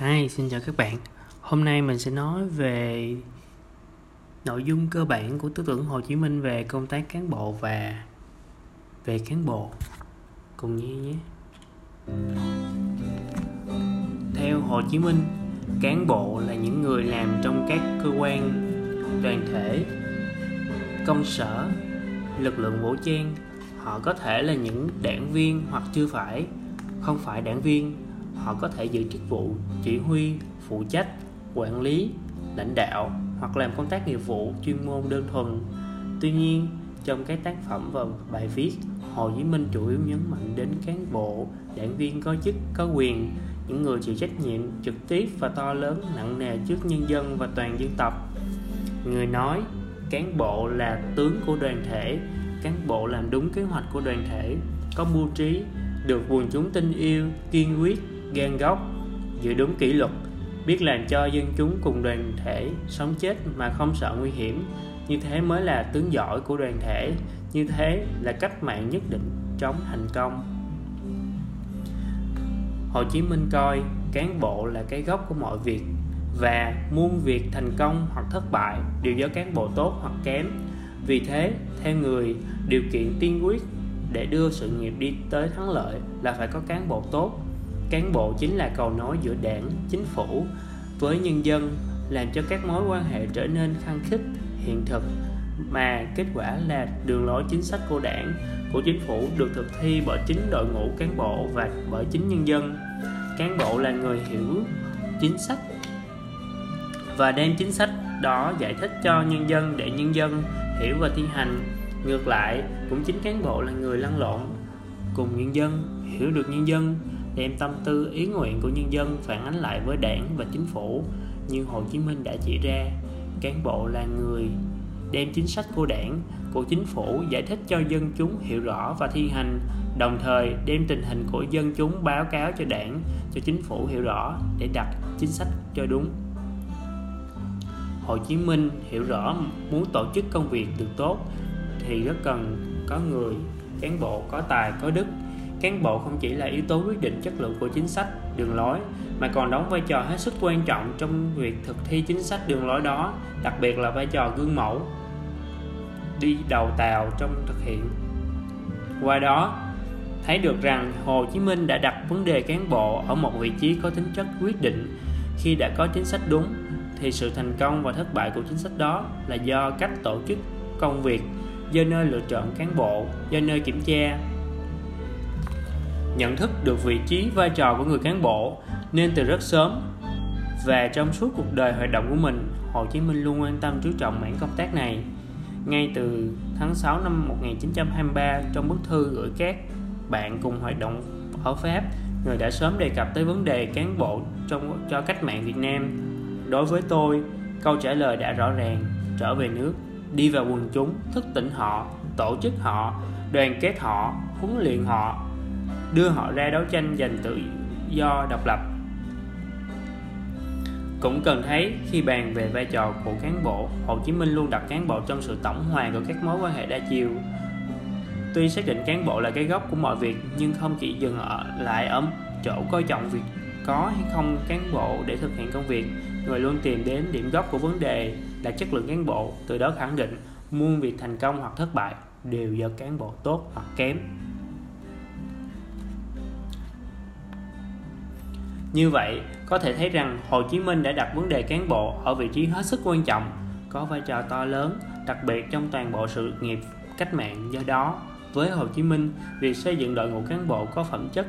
Hi, xin chào các bạn. Hôm nay mình sẽ nói về nội dung cơ bản của tư tưởng Hồ Chí Minh về công tác cán bộ và về cán bộ. Cùng nghe nhé. Theo Hồ Chí Minh, cán bộ là những người làm trong các cơ quan, đoàn thể, công sở, lực lượng vũ trang. Họ có thể là những đảng viên hoặc chưa phải, không phải đảng viên họ có thể giữ chức vụ chỉ huy, phụ trách, quản lý, lãnh đạo hoặc làm công tác nghiệp vụ chuyên môn đơn thuần. Tuy nhiên, trong các tác phẩm và bài viết, hồ chí minh chủ yếu nhấn mạnh đến cán bộ, đảng viên có chức, có quyền, những người chịu trách nhiệm trực tiếp và to lớn, nặng nề trước nhân dân và toàn dân tộc. Người nói, cán bộ là tướng của đoàn thể, cán bộ làm đúng kế hoạch của đoàn thể, có mưu trí, được quần chúng tin yêu, kiên quyết gan góc, giữ đúng kỷ luật, biết làm cho dân chúng cùng đoàn thể sống chết mà không sợ nguy hiểm. Như thế mới là tướng giỏi của đoàn thể, như thế là cách mạng nhất định chống thành công. Hồ Chí Minh coi cán bộ là cái gốc của mọi việc, và muôn việc thành công hoặc thất bại đều do cán bộ tốt hoặc kém. Vì thế, theo người, điều kiện tiên quyết để đưa sự nghiệp đi tới thắng lợi là phải có cán bộ tốt cán bộ chính là cầu nối giữa đảng, chính phủ với nhân dân, làm cho các mối quan hệ trở nên khăng khít, hiện thực. Mà kết quả là đường lối chính sách của đảng, của chính phủ được thực thi bởi chính đội ngũ cán bộ và bởi chính nhân dân. Cán bộ là người hiểu chính sách và đem chính sách đó giải thích cho nhân dân để nhân dân hiểu và thi hành. Ngược lại, cũng chính cán bộ là người lăn lộn cùng nhân dân, hiểu được nhân dân đem tâm tư, ý nguyện của nhân dân phản ánh lại với đảng và chính phủ, như Hồ Chí Minh đã chỉ ra. Cán bộ là người đem chính sách của đảng, của chính phủ giải thích cho dân chúng hiểu rõ và thi hành, đồng thời đem tình hình của dân chúng báo cáo cho đảng, cho chính phủ hiểu rõ để đặt chính sách cho đúng. Hồ Chí Minh hiểu rõ muốn tổ chức công việc được tốt thì rất cần có người, cán bộ có tài, có đức cán bộ không chỉ là yếu tố quyết định chất lượng của chính sách, đường lối, mà còn đóng vai trò hết sức quan trọng trong việc thực thi chính sách đường lối đó, đặc biệt là vai trò gương mẫu đi đầu tàu trong thực hiện. Qua đó, thấy được rằng Hồ Chí Minh đã đặt vấn đề cán bộ ở một vị trí có tính chất quyết định khi đã có chính sách đúng, thì sự thành công và thất bại của chính sách đó là do cách tổ chức công việc do nơi lựa chọn cán bộ, do nơi kiểm tra nhận thức được vị trí vai trò của người cán bộ, nên từ rất sớm và trong suốt cuộc đời hoạt động của mình, Hồ Chí Minh luôn quan tâm chú trọng mảng công tác này. Ngay từ tháng 6 năm 1923 trong bức thư gửi các bạn cùng hoạt động ở Pháp, người đã sớm đề cập tới vấn đề cán bộ trong, cho cách mạng Việt Nam. Đối với tôi, câu trả lời đã rõ ràng, trở về nước, đi vào quần chúng, thức tỉnh họ, tổ chức họ, đoàn kết họ, huấn luyện họ đưa họ ra đấu tranh giành tự do độc lập. Cũng cần thấy khi bàn về vai trò của cán bộ, Hồ Chí Minh luôn đặt cán bộ trong sự tổng hòa của các mối quan hệ đa chiều. Tuy xác định cán bộ là cái gốc của mọi việc, nhưng không chỉ dừng ở lại ở chỗ coi trọng việc có hay không cán bộ để thực hiện công việc, người luôn tìm đến điểm gốc của vấn đề là chất lượng cán bộ, từ đó khẳng định muôn việc thành công hoặc thất bại đều do cán bộ tốt hoặc kém. Như vậy, có thể thấy rằng Hồ Chí Minh đã đặt vấn đề cán bộ ở vị trí hết sức quan trọng, có vai trò to lớn, đặc biệt trong toàn bộ sự nghiệp cách mạng. Do đó, với Hồ Chí Minh, việc xây dựng đội ngũ cán bộ có phẩm chất